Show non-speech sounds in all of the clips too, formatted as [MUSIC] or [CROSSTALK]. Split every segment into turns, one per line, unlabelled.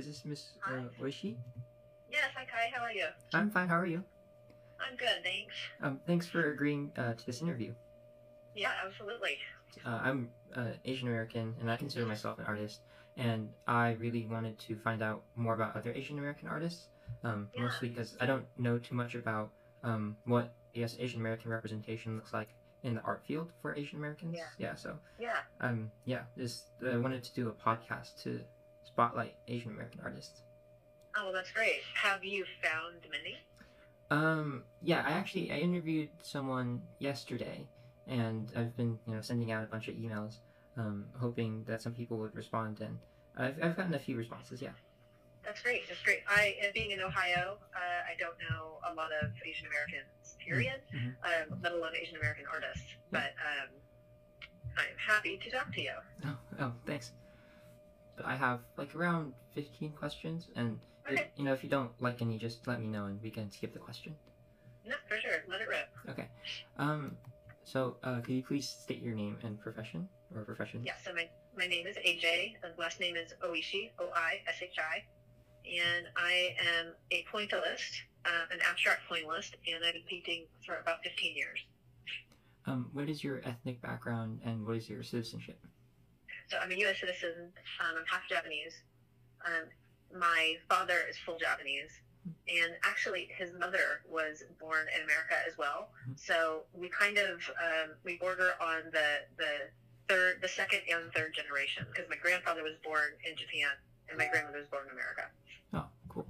Is this Miss uh, Oishi?
Yes, hi Kai, how are you?
I'm fine. How are you?
I'm good, thanks.
Um, thanks for agreeing uh, to this interview.
Yeah, absolutely.
Uh, I'm uh, Asian American, and I consider myself an artist. And I really wanted to find out more about other Asian American artists, um,
Yeah.
mostly because I don't know too much about um, what guess Asian American representation looks like in the art field for Asian Americans.
Yeah.
so
Yeah.
um, yeah, just I wanted to do a podcast to spotlight Asian American artists.
Oh, well, that's great. Have you found many?
Um, yeah, I actually I interviewed someone yesterday, and I've been you know sending out a bunch of emails, um, hoping that some people would respond, and I've I've gotten a few responses. Yeah.
That's great. That's great. I, being in Ohio, uh, I don't know a lot of Asian Americans, period,
Mhm.
um, let alone Asian American artists. But um, I'm happy to talk to you.
Oh, oh, thanks. But I have like around fifteen questions, and if, you know if you don't like any, just let me know, and we can skip the question.
No, for sure. Let it rip.
Okay. Um, so uh, could you please state your name and profession or profession?
Yeah, so my, my name is AJ. and last name is Oishi, O-I-S-H-I. And I am a pointillist, uh, an abstract pointillist, and I've been painting for about 15 years.
Um, what is your ethnic background and what is your citizenship?
So I'm a U.S. citizen. Um, I'm half Japanese. Um, my father is full Japanese, and actually his mother was born in America as well.
Mhm.
So we kind of um, we border on the the third, the second and third generation because my grandfather was born in Japan and my grandmother was born in America.
Oh, cool.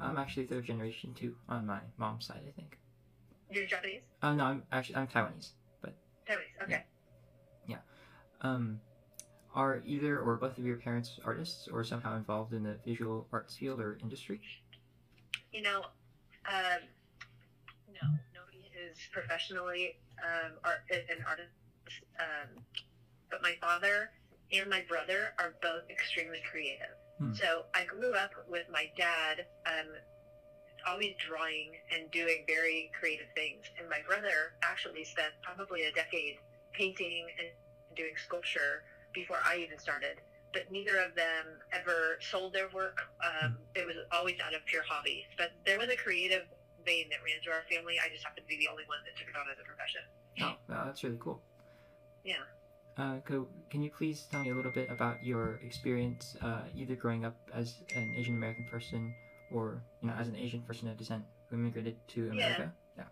I'm actually third generation too on my mom's side, I think.
You're Japanese?
Oh no, I'm actually I'm Taiwanese.
but Taiwanese. Okay. Yeah.
Um, are either or both of your parents artists or somehow involved in the visual arts field or industry?
You know, um, no, nobody is professionally um, art, an artist. Um, but my father and my brother are both extremely creative.
Hmm.
So I grew up with my dad um, always drawing and doing very creative things. And my brother actually spent probably a decade painting and doing sculpture before I even started. But neither of them ever sold their work. Um, it was always out of pure hobby. But there was a creative vein that ran through our family. I just happened to be the only one that took it on as a profession.
Oh, wow, that's really cool.
Yeah.
Uh, can you please tell me a little bit about your experience, uh, either growing up as an Asian American person or you know as an Asian person of descent who immigrated to America? Yeah.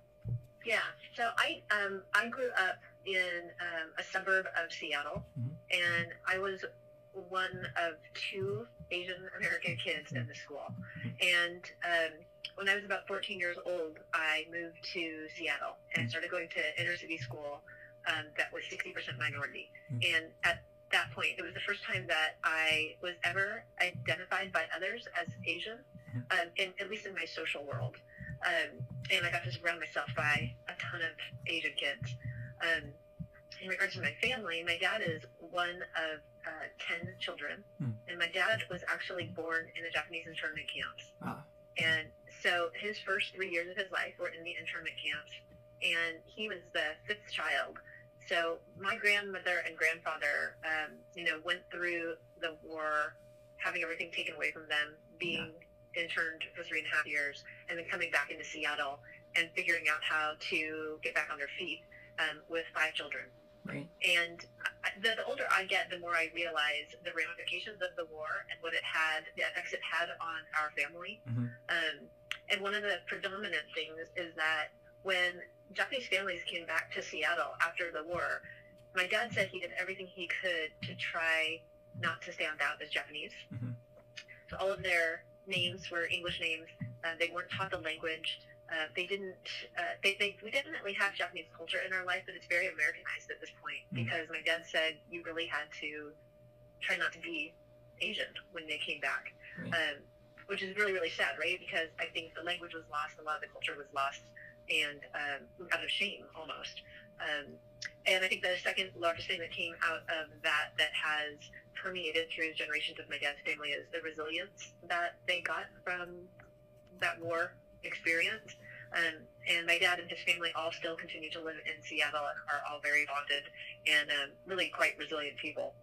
Yeah. So I um I grew up in um, a suburb of Seattle,
Mhm.
and I was one of two Asian American kids in the school. And um, when I was about 14 years old, I moved to Seattle and started going to inner city school um, that was 60% minority.
Mhm.
And at that point, it was the first time that I was ever identified by others as Asian,
Mhm.
um, in, at least in my social world. Um, and I got to surround myself by a ton of Asian kids. Um, in regards to my family, my dad is one of uh, 10 children,
Hmm.
and my dad was actually born in the Japanese internment camps.
Ah.
And so his first three years of his life were in the internment camps, and he was the fifth child. So my grandmother and grandfather, um, you know, went through the war, having everything taken away from them, being interned for three and a half years, and then coming back into Seattle and figuring out how to get back on their feet um, with five children.
Right.
And the, the older I get, the more I realize the ramifications of the war and what it had, the effects it had on our family.
Mhm.
Um, and one of the predominant things is that when Japanese families came back to Seattle after the war, my dad said he did everything he could to try not to stand out as Japanese.
Mhm.
So all of their names were English names. Uh, they weren't taught the language. Uh, they didn't. Uh, they, they we definitely have Japanese culture in our life, but it's very Americanized at this point
Mhm.
because my dad said you really had to try not to be Asian when they came back,
Right.
um, which is really really sad, right? Because I think the language was lost, a lot of the culture was lost, and um, out of shame almost. Um, and I think the second largest thing that came out of that that has permeated through generations of my dad's family is the resilience that they got from that war experience. Um, and my dad and his family all still continue to live in Seattle and are all very bonded and um, really quite resilient people.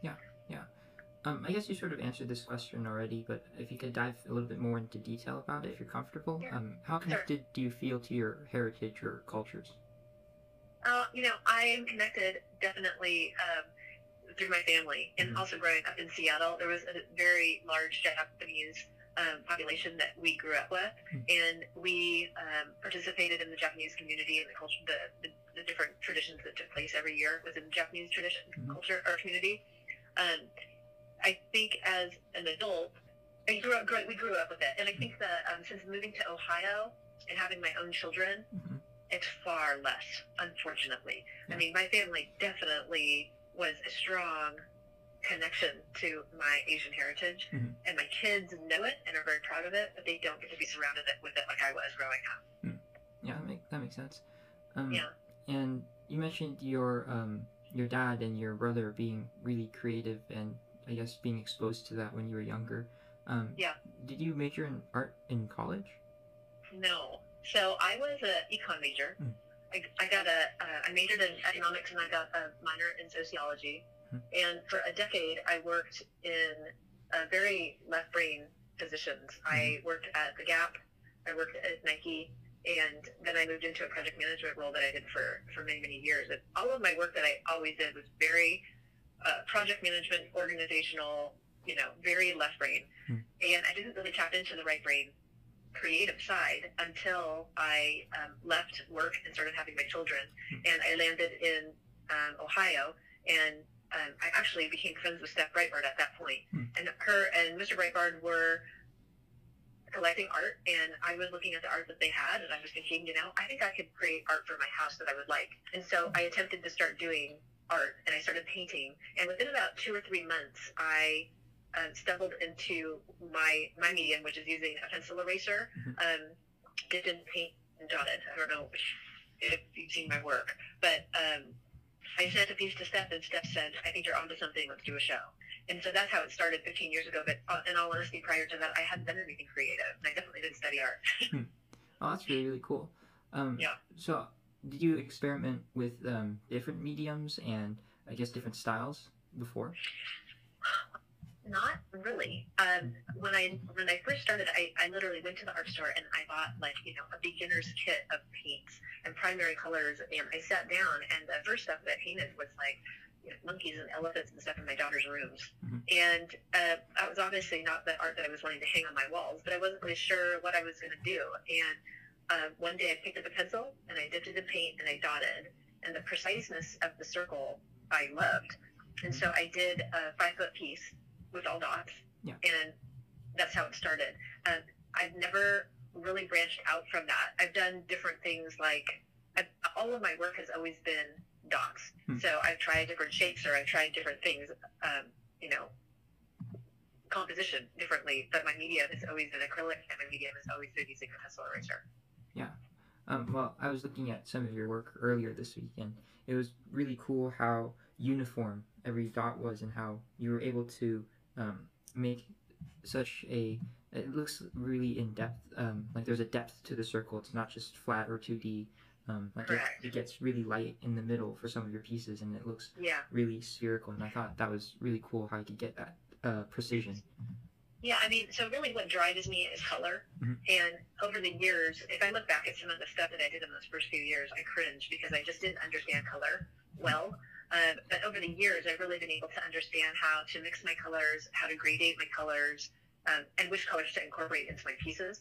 Yeah, yeah.
Um, I guess you sort of answered this question already, but if you could dive a little bit more into detail about it, if you're comfortable. Um, how connected do you feel to your heritage or cultures?
Uh, you know, I am connected definitely um, through my family, and
Mhm.
also growing up in Seattle, there was a very large Japanese um, population that we grew up with,
Mhm.
and we um, participated in the Japanese community and the culture, the, the, the different traditions that took place every year within the Japanese tradition,
Mhm.
culture, or community. Um, I think as an adult, I grew up, grew, we grew up with it, and I think that um, since moving to Ohio and having my own children,
Mhm.
it's far less, unfortunately.
Yeah.
I mean, my family definitely was a strong connection to my Asian heritage,
Mhm.
and my kids know it and are very proud of it, but they don't get to be surrounded with it like I was growing up.
Yeah, that, make, that makes sense. Um,
Yeah.
And you mentioned your um, your dad and your brother being really creative and I guess being exposed to that when you were younger. Um,
Yeah.
Did you major in art in college?
No. So I was an econ major.
Hmm.
I, I got a, uh, I majored in economics and I got a minor in sociology.
Hmm.
And for a decade, I worked in very left brain positions. I worked at The Gap, I worked at Nike, and then I moved into a project management role that I did for, for many, many years. And all of my work that I always did was very uh, project management, organizational, you know, very left brain.
Hmm.
And I didn't really tap into the right brain creative side until I um, left work and started having my children.
Hmm.
And I landed in um, Ohio, and um, I actually became friends with Steph Breitbart at that point.
Hmm.
And her and Mr. Breitbart were collecting art, and I was looking at the art that they had, and I was thinking, you know, I think I could create art for my house that I would like. And so I attempted to start doing art, and I started painting. And within about two or three months, I um, stumbled into my my medium, which is using a pencil eraser,
Mhm.
um, dipped in paint and dotted. I don't know if you've seen my work, but um, I sent a piece to Steph, and Steph said, "I think you're onto something. Let's do a show." And so that's how it started 15 years ago. But uh, in all honesty, prior to that, I hadn't done anything creative, and I definitely didn't study art. [LAUGHS]
Oh, that's really really cool. Um,
Yeah.
So, did you experiment with um, different mediums and I guess different styles before?
Not really. Um, when I when I first started, I, I literally went to the art store and I bought like you know a beginner's kit of paints and primary colors, and I sat down and the first stuff that I painted was like you know, monkeys and elephants and stuff in my daughter's rooms,
Mhm.
and uh, that was obviously not the art that I was wanting to hang on my walls, but I wasn't really sure what I was going to do. And uh, one day I picked up a pencil and I dipped it in paint and I dotted, and the preciseness of the circle I loved, and so I did a five foot piece with all dots.
Yeah.
And that's how it started. Um, I've never really branched out from that. I've done different things like I've, all of my work has always been dots.
Hmm.
So I've tried different shapes or I've tried different things, um, you know, composition differently, but my medium has always been acrylic and my medium has always been using a pencil eraser. Yeah.
Um, well, I was looking at some of your work earlier this week, and it was really cool how uniform every dot was, and how you were able to um, make such a. It looks really in depth. Um, like there's a depth to the circle. It's not just flat or 2D. Um, like it, it gets really light in the middle for some of your pieces, and it looks
Yeah.
really spherical. And I thought that was really cool how you could get that uh, precision.
Yeah, I mean, so really what drives me is color.
Mhm.
And over the years, if I look back at some of the stuff that I did in those first few years, I cringe because I just didn't understand color well. Um, but over the years, I've really been able to understand how to mix my colors, how to gradate my colors, um, and which colors to incorporate into my pieces.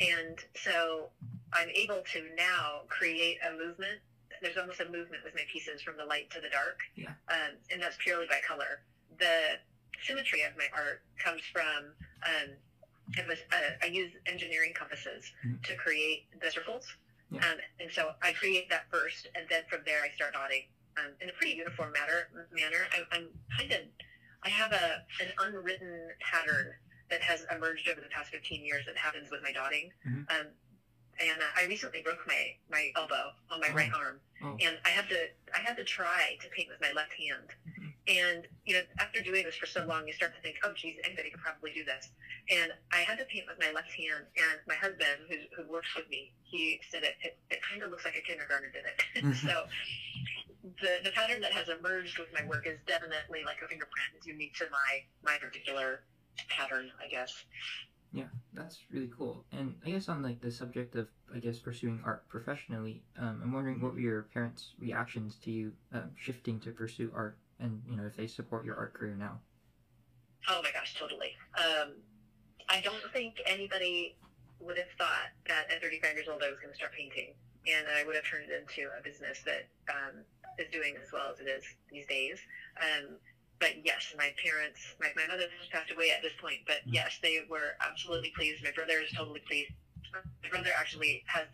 And so I'm able to now create a movement. There's almost a movement with my pieces from the light to the dark.
Yeah.
Um, and that's purely by color. The symmetry of my art comes from um, it was uh, I use engineering compasses
Mhm.
to create the circles,
Yeah.
um, and so I create that first, and then from there I start dotting um, in a pretty uniform manner. Manner. I, I'm kind of I have a an unwritten pattern that has emerged over the past 15 years that happens with my dotting.
Mhm.
Um, and uh, I recently broke my, my elbow on my
Oh.
right arm,
Oh.
and I had to I had to try to paint with my left hand.
Mhm.
And you know, after doing this for so long, you start to think, oh, geez, anybody could probably do this. And I had to paint with my left hand. And my husband, who, who works with me, he said it. It, it kind of looks like a kindergartner did it. [LAUGHS]
Mhm.
so the, the pattern that has emerged with my work is definitely like a fingerprint. It's unique to my my particular pattern, I guess.
Yeah, that's really cool. And I guess on like the subject of I guess pursuing art professionally, um, I'm wondering what were your parents' reactions to you um, shifting to pursue art, and you know if they support your art career now.
Oh my gosh, totally. Um, I don't think anybody would have thought that at 35 years old I was going to start painting, and I would have turned it into a business that um, is doing as well as it is these days. Um, but yes, my parents, my, my mother has passed away at this point, but yes, they were absolutely pleased. My brother is totally pleased. My brother actually has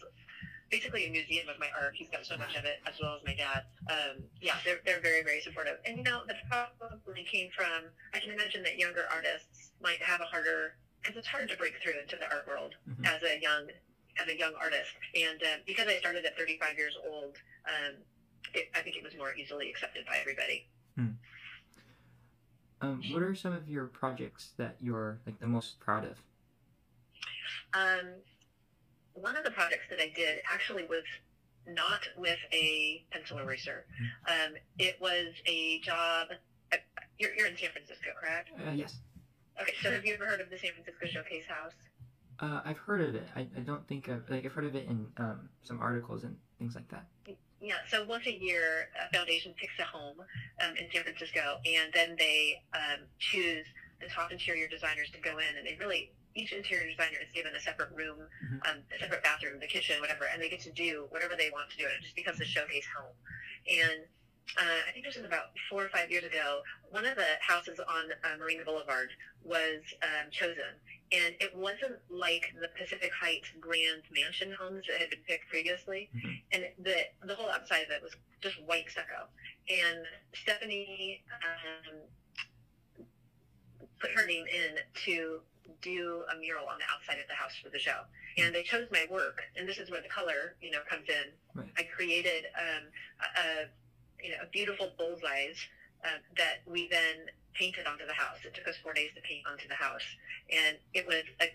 basically a museum of my art. He's got so much of it, as well as my dad. Um, yeah, they're, they're very, very supportive. And, you know, that probably came from, I can imagine that younger artists might have a harder, because it's hard to break through into the art world
Mhm.
as a young as a young artist. And uh, because I started at 35 years old, um, it, I think it was more easily accepted by everybody.
Um, what are some of your projects that you're like the most proud of?
Um, one of the projects that I did actually was not with a pencil eraser. Um, it was a job. uh, You're, you're in San Francisco, correct?
Uh, yes,
Okay, so have you ever heard of the San Francisco Showcase House?
Uh, I've heard of it. I, I don't think I've like I've heard of it in um, some articles and things like that.
Yeah, so once a year, a foundation picks a home um, in San Francisco, and then they um, choose the top interior designers to go in, and they really each interior designer is given a separate room,
Mhm.
um, a separate bathroom, the kitchen, whatever, and they get to do whatever they want to do. It just becomes a showcase home, and uh, I think this was about four or five years ago. One of the houses on uh, Marina Boulevard was um, chosen, and it wasn't like the Pacific Heights grand mansion homes that had been picked previously.
Mhm.
And the the whole outside of it was just white stucco. And Stephanie um, put her name in to do a mural on the outside of the house for the show. And they chose my work, and this is where the color, you know, comes in.
Right.
I created um, a you know a beautiful bullseyes uh, that we then painted onto the house. It took us four days to paint onto the house, and it was a,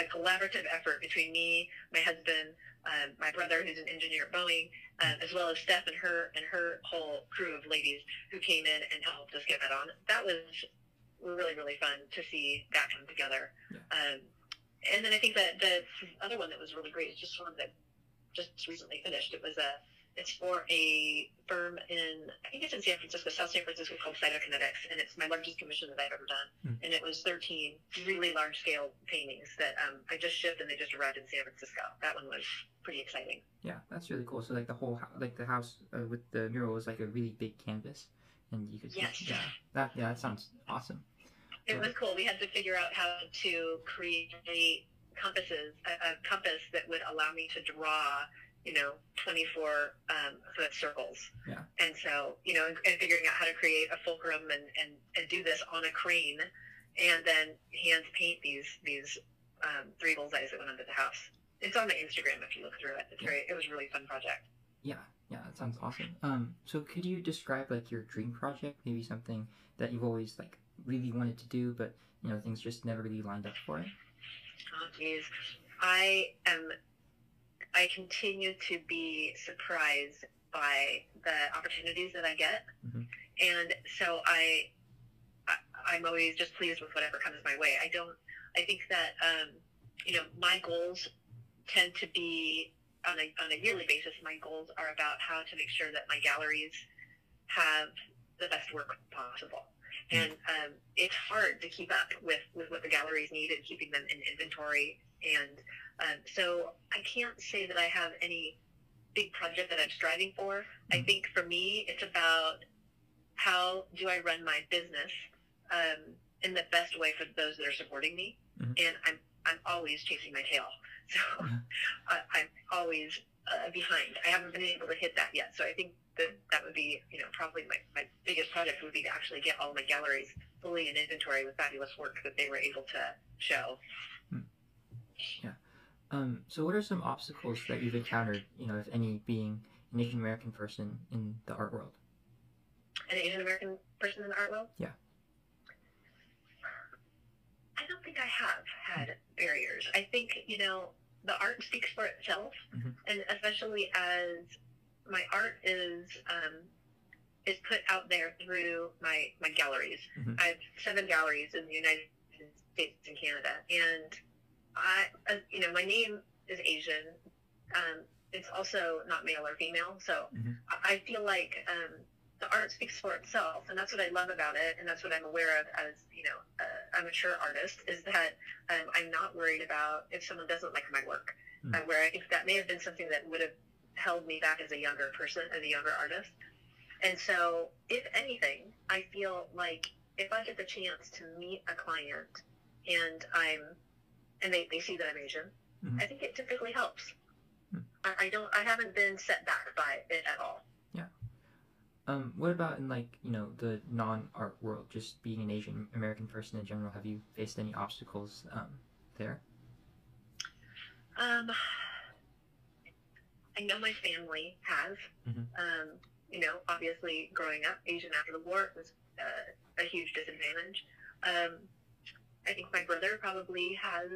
a collaborative effort between me, my husband, um, my brother, who's an engineer at Boeing, um, as well as Steph and her and her whole crew of ladies who came in and helped us get that on. That was really really fun to see that come together. Um, and then I think that the other one that was really great is just one that just recently finished. It was a it's for a firm in I think it's in San Francisco, South San Francisco called Cytokinetics, and it's my largest commission that I've ever done.
Hmm.
And it was 13 really large scale paintings that um, I just shipped and they just arrived in San Francisco. That one was pretty exciting.
Yeah, that's really cool. So like the whole like the house uh, with the mural was like a really big canvas, and you could
Yes.
yeah that yeah that sounds awesome.
It was cool. We had to figure out how to create compasses, a, a compass that would allow me to draw, you know, 24 um, foot circles.
Yeah.
And so, you know, and, and figuring out how to create a fulcrum and, and, and do this on a crane and then hand paint these, these um, three bullseyes that went under the house. It's on my Instagram if you look through it. It's very, it was a really fun project.
Yeah, yeah, that sounds awesome. Um, so could you describe like your dream project? Maybe something that you've always like really wanted to do, but you know things just never really lined up for it.
Oh, geez. I am, I continue to be surprised by the opportunities that I get.
Mhm.
And so I, I, I'm always just pleased with whatever comes my way. I don't, I think that, um, you know, my goals tend to be on a, on a yearly basis. My goals are about how to make sure that my galleries have the best work possible. And um, it's hard to keep up with, with what the galleries need and keeping them in inventory. And um, so I can't say that I have any big project that I'm striving for. I
Mhm.
think for me, it's about how do I run my business um, in the best way for those that are supporting me.
Mhm.
And I'm, I'm always chasing my tail. [LAUGHS] So
Mhm.
I, I'm always uh, behind. I haven't been able to hit that yet. So I think that that would be, you know, probably my, my biggest project would be to actually get all my galleries fully in inventory with fabulous work that they were able to show.
Um, so what are some obstacles that you've encountered? You know, if any, being an Asian American person in the art world.
An Asian American person in the art world?
Yeah.
I don't think I have had barriers. I think, you know, the art speaks for itself.
Mhm.
And especially as my art is um, is put out there through my my galleries.
Mhm.
I have seven galleries in the United States and Canada, and I, uh, you know, my name is Asian. Um, it's also not male or female, so
Mhm.
I I feel like um, the art speaks for itself, and that's what I love about it, and that's what I'm aware of as you know a, a mature artist is that um, I'm not worried about if someone doesn't like my work.
Mhm.
Uh, where I think that may have been something that would have held me back as a younger person, as a younger artist. And so, if anything, I feel like if I get the chance to meet a client and I'm, and they, they see that I'm Asian,
Mhm.
I think it typically helps.
Hmm.
I, I don't, I haven't been set back by it at all.
Um, what about in like you know the non-art world? Just being an Asian American person in general, have you faced any obstacles um, there?
Um, I know my family has.
Mhm.
Um, you know, obviously, growing up Asian after the war was uh, a huge disadvantage. Um, I think my brother probably has,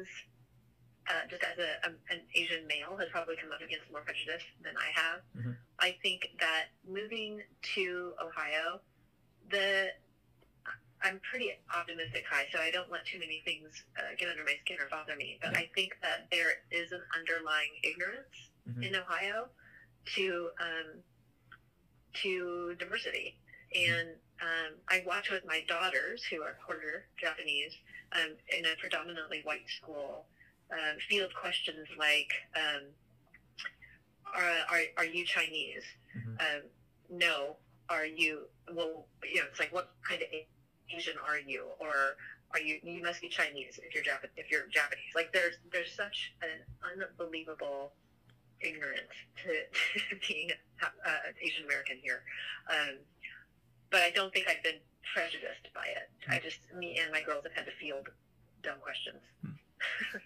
uh, just as a, a, an Asian male, has probably come up against more prejudice than I have.
Mhm.
I think that moving to Ohio, the I'm pretty optimistic high, so I don't let too many things uh, get under my skin or bother me. But
Yeah.
I think that there is an underlying ignorance
Mhm.
in Ohio to um, to diversity, and um, I watch with my daughters who are quarter Japanese um, in a predominantly white school um, field questions like, um, are, are, "Are you Chinese?"
Mhm.
Um, no. Are you? Well, you know, it's like, what kind of Asian are you? Or are you? You must be Chinese if you're Japan, if you're Japanese. Like, there's there's such an unbelievable ignorance to, [LAUGHS] to being uh, Asian American here. But I don't think I've been prejudiced by it. I just, me and my girls have had to field dumb questions. [LAUGHS]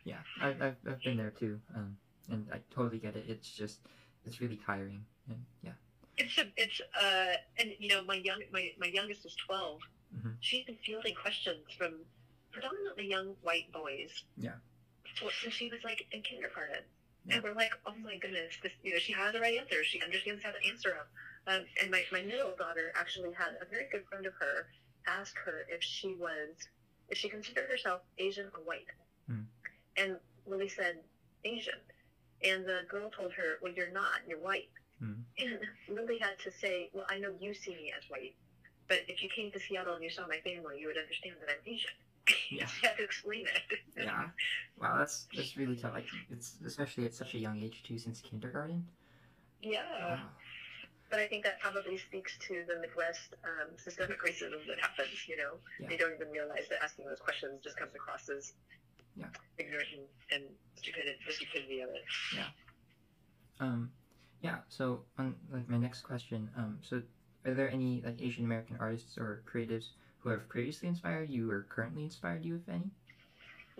Yeah, I've, I've, I've been there too, um, and I totally get it. It's just it's really tiring, and yeah.
It's a, it's uh, and you know, my young my, my youngest is 12
Mhm.
She's been fielding questions from predominantly young white boys.
Yeah.
Since she was like in kindergarten,
Yeah.
and we're like, oh my goodness, this you know, she has the right answers. She understands how to answer them. Um, and my my middle daughter actually had a very good friend of her ask her if she was if she considered herself Asian or white,
Hmm.
and Lily said Asian, and the girl told her, well, you're not, you're white.
Hmm.
And Lily had to say, well, I know you see me as white, but if you came to Seattle and you saw my family, you would understand that I'm Asian. [LAUGHS]
Yeah.
she had to explain it.
Yeah. Wow, that's that's really tough. Like it's especially at such a young age too, since kindergarten.
Yeah.
Wow.
But I think that probably speaks to the Midwest um, systemic racism that happens. You know,
Yeah.
they don't even realize that asking those questions just comes across as
Yeah.
ignorant and, and stupidity, the stupidity of it.
Um, yeah. So on like my next question, um, so are there any like Asian American artists or creatives who have previously inspired you or currently inspired you, if any?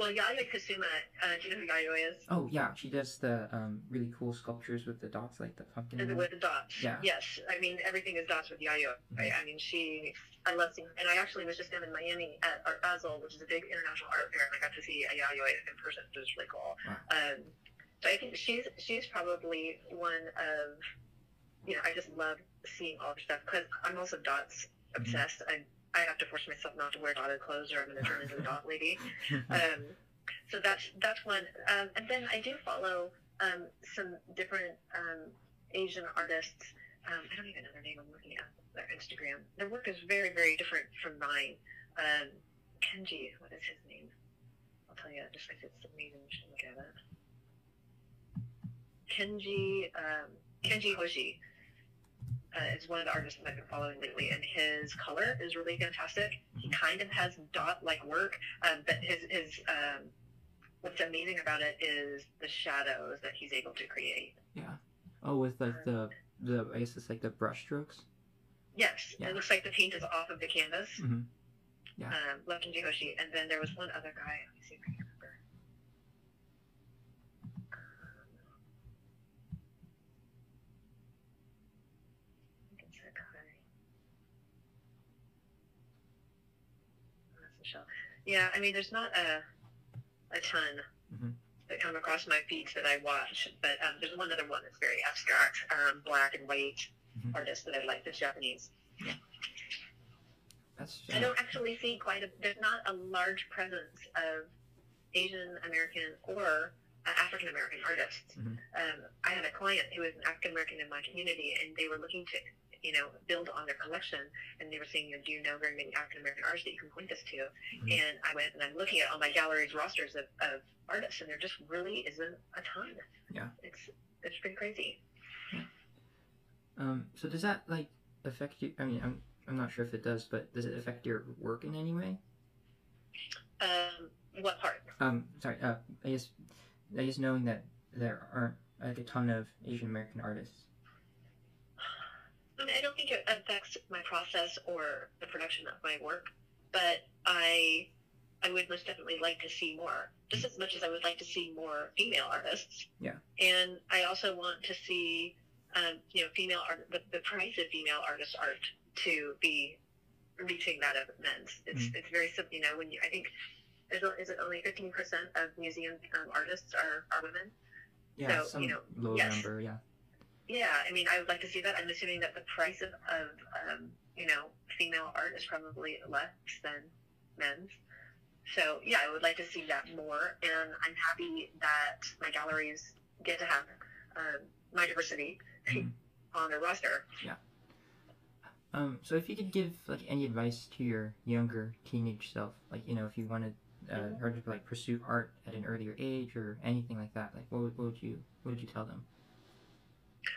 Well, Yayoi Kusama, uh, do you know who Yayoi is?
Oh yeah, she does the um really cool sculptures with the dots, like the pumpkin.
And with the dots.
Yeah.
Yes. I mean, everything is dots with Yayoi. I, I mean, she, I love seeing, and I actually was just down in Miami at Art Basel, which is a big international art fair, and I got to see a Yayoi in person, which was really cool.
Wow.
Um, so I think she's, she's probably one of, you know, I just love seeing all her stuff, because I'm also dots obsessed. I, I have to force myself not to wear dotted clothes or I'm going to turn into a dot lady. [LAUGHS] Um, so that's that's one. Um, and then I do follow um, some different um, Asian artists. Um, I don't even know their name. I'm looking at their Instagram. Their work is very very different from mine. Um, Kenji, what is his name? I'll tell you just because it's amazing. You should look at it. Kenji um, Kenji Hoshi. Uh, is one of the artists that I've been following lately, and his color is really fantastic. He kind of has dot-like work, um, but his his um, what's amazing about it is the shadows that he's able to create. Yeah.
Oh, with like the the I guess it's like the brush strokes.
Yes,
Yeah.
it looks like the paint is off of the canvas.
Mhm. Yeah.
Um, love Kenji Hoshi, and then there was one other guy. Let me see if I can remember. Um, I think it's that guy. That's Yeah, I mean, there's not a a ton
Mhm.
that come across my feeds that I watch, but um, there's one other one that's very abstract, um, black and white
Mhm.
artist that I like, that's Japanese.
Yeah. that's.
I
Uh,
don't actually see quite a. There's not a large presence of Asian American or uh, African American artists.
Mhm.
Um, I had a client who was an African American in my community, and they were looking to, you know, build on their collection, and they were saying, you know, "Do you know very many African American artists that you can point us to?"
Mhm.
And I went and I'm looking at all my gallery's rosters of, of artists, and there just really isn't a ton.
Yeah.
it's it's pretty crazy.
um, so does that like affect you? I mean, I'm I'm not sure if it does, but does it affect your work in any way?
Um, what part?
Um, sorry. Uh, I guess I guess knowing that there aren't like a ton of Asian American artists.
I don't think it affects my process or the production of my work, but I I would most definitely like to see more, just as much as I would like to see more female artists.
Yeah.
And I also want to see, um, you know, female art, the, the price of female artist art to be reaching that of men's. It's
Mm.
it's very simple, you know, when you I think is is it only fifteen percent of museum um, artists are, are women?
Yeah,
So,
some
you know,
low
yes.
number. Yeah.
Yeah, I mean, I would like to see that. I'm assuming that the price of, of um, you know, female art is probably less than men's. So, yeah, I would like to see that more. And I'm happy that my galleries get to have um, my diversity
Mhm. [LAUGHS]
on their roster. Yeah.
Um, so if you could give like any advice to your younger teenage self, like you know, if you wanted uh,
Mhm.
her to like pursue art at an earlier age or anything like that, like what would, what would you what would you tell them?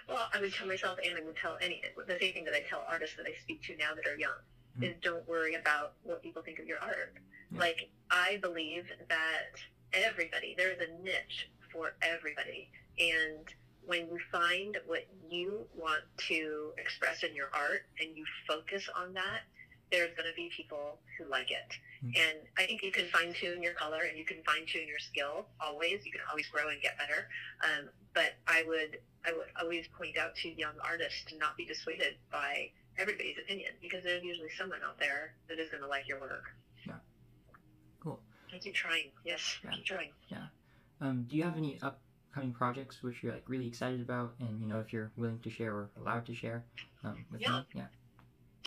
Well, I would tell myself and I would tell any, the same thing that I tell artists that I speak to now that are young,
Mhm.
is don't worry about what people think of your art.
Yeah.
Like, I believe that everybody, there's a niche for everybody. And when you find what you want to express in your art and you focus on that, there's going to be people who like it.
Mhm.
And I think you can fine tune your color and you can fine tune your skill always. You can always grow and get better. Um, but I would I would always point out to young artists to not be dissuaded by everybody's opinion because there's usually someone out there that is going to like your work.
Yeah. Cool.
Keep trying. Yes,
Yeah.
keep trying.
Um, do you have any upcoming projects which you're like really excited about, and you know if you're willing to share or allowed to share um, with
Yeah.
me? Yeah.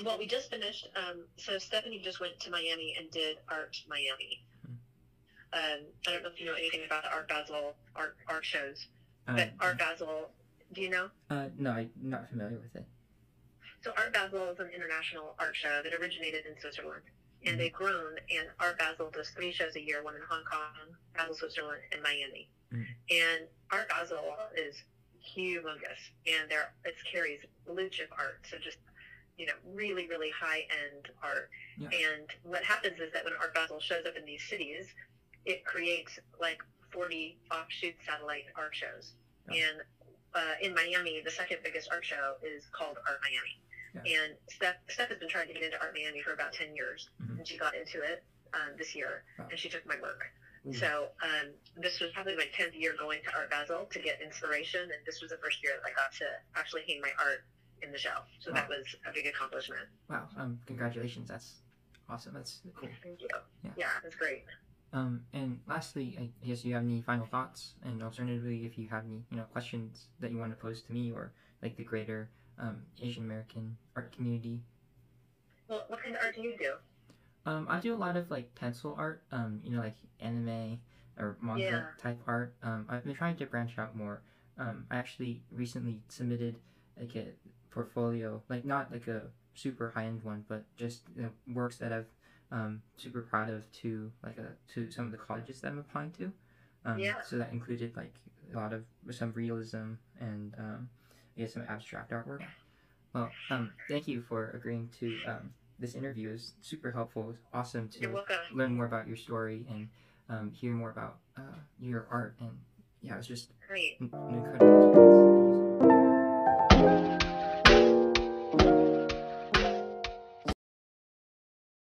Well, we just finished. Um, so Stephanie just went to Miami and did Art Miami.
Hmm.
Um, I don't know if you know anything about the Art Basel art art shows,
Uh,
but Art Basel. Do you know?
uh, no, I'm not familiar with it.
So Art Basel is an international art show that originated in Switzerland. And
Mhm.
they've grown, and Art Basel does three shows a year, one in Hong Kong, Basel, Switzerland, and Miami.
Mhm.
And Art Basel is humongous, and there it carries chip art, so just, you know, really, really high-end art.
Yeah.
And what happens is that when Art Basel shows up in these cities, it creates like 40 offshoot satellite art shows.
Yeah.
And uh, in Miami, the second biggest art show is called Art Miami.
Yeah.
And Steph, Steph has been trying to get into Art Miami for about 10 years,
Mhm.
and she got into it um, this year,
Wow.
and she took my work. So um, this was probably my 10th year going to Art Basel to get inspiration, and this was the first year that I got to actually hang my art in the show. So that was a big accomplishment.
Wow. Um, congratulations. That's awesome. That's cool.
Thank you.
Yeah.
Yeah, it's great.
Um, and lastly, I guess you have any final thoughts, and alternatively, if you have any, you know, questions that you want to pose to me or like the greater um, Asian American art community.
Well, what kind of art do you do?
Um, I do a lot of like pencil art, um, you know, like anime or manga
Yeah.
type art. Um, I've been trying to branch out more. Um, I actually recently submitted like a portfolio, like not like a super high end one, but just you know, works that I've um, super proud of to like a to some of the colleges that I'm applying to. Um,
Yeah.
So that included like a lot of some realism and um, I guess some abstract artwork. Well, um, thank you for agreeing to um, this interview. It's super helpful. It was awesome to learn more about your story and um, hear more about uh, your art. And yeah, it was just
Great.
an an incredible experience.